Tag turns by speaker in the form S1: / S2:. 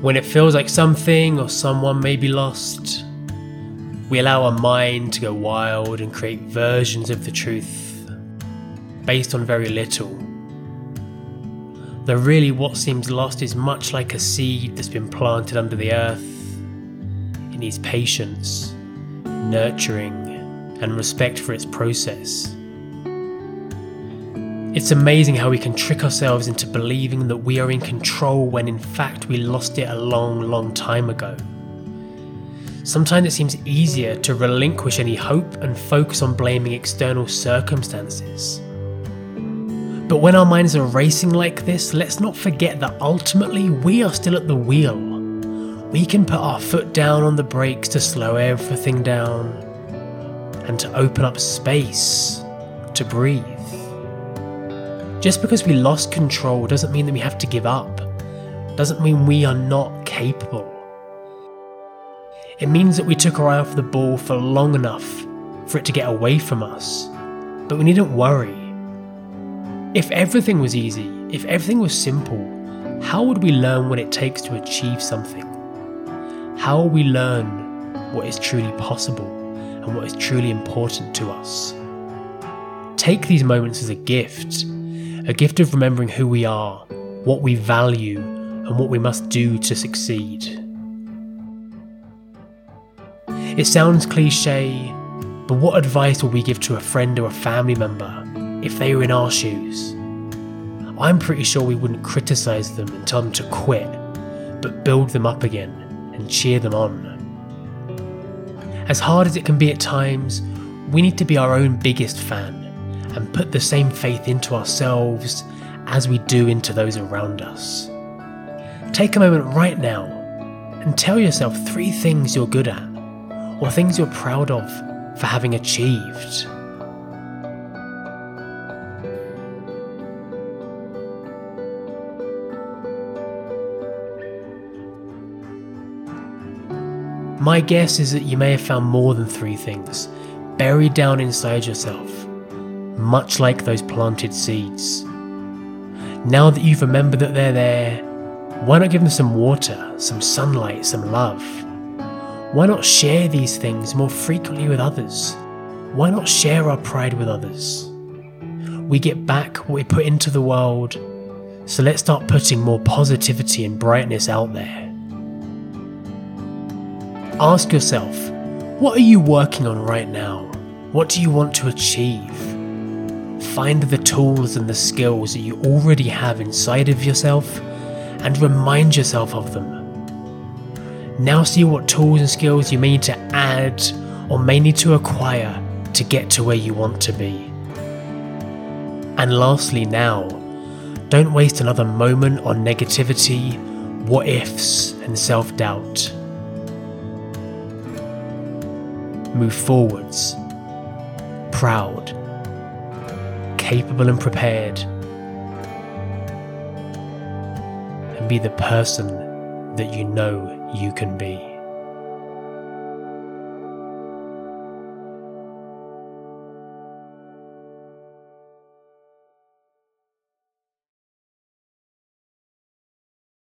S1: When it feels like something or someone may be lost, we allow our mind to go wild and create versions of the truth based on very little. Though really, what seems lost is much like a seed that's been planted under the earth. It needs patience, nurturing, and respect for its process. It's amazing how we can trick ourselves into believing that we are in control when in fact we lost it a long, long time ago. Sometimes it seems easier to relinquish any hope and focus on blaming external circumstances. But when our minds are racing like this, let's not forget that ultimately we are still at the wheel. We can put our foot down on the brakes to slow everything down and to open up space to breathe. Just because we lost control doesn't mean that we have to give up, doesn't mean we are not capable. It means that we took our eye off the ball for long enough for it to get away from us, but we needn't worry. If everything was easy, if everything was simple, how would we learn what it takes to achieve something? How will we learn what is truly possible and what is truly important to us? Take these moments as a gift a gift of remembering who we are, what we value, and what we must do to succeed. It sounds cliche, but what advice would we give to a friend or a family member if they were in our shoes? I'm pretty sure we wouldn't criticise them and tell them to quit, but build them up again and cheer them on. As hard as it can be at times, we need to be our own biggest fan and put the same faith into ourselves as we do into those around us. Take a moment right now and tell yourself three things you're good at, or things you're proud of for having achieved. My guess is that you may have found more than three things buried down inside yourself much like those planted seeds. Now that you've remembered that they're there, why not give them some water, some sunlight, some love? Why not share these things more frequently with others? Why not share our pride with others? We get back what we put into the world, so let's start putting more positivity and brightness out there. Ask yourself, what are you working on right now? What do you want to achieve? Find the tools and the skills that you already have inside of yourself and remind yourself of them. Now see what tools and skills you may need to add or may need to acquire to get to where you want to be. And lastly, now, don't waste another moment on negativity, what ifs, and self doubt. Move forwards, proud capable and prepared. And be the person that you know you can be.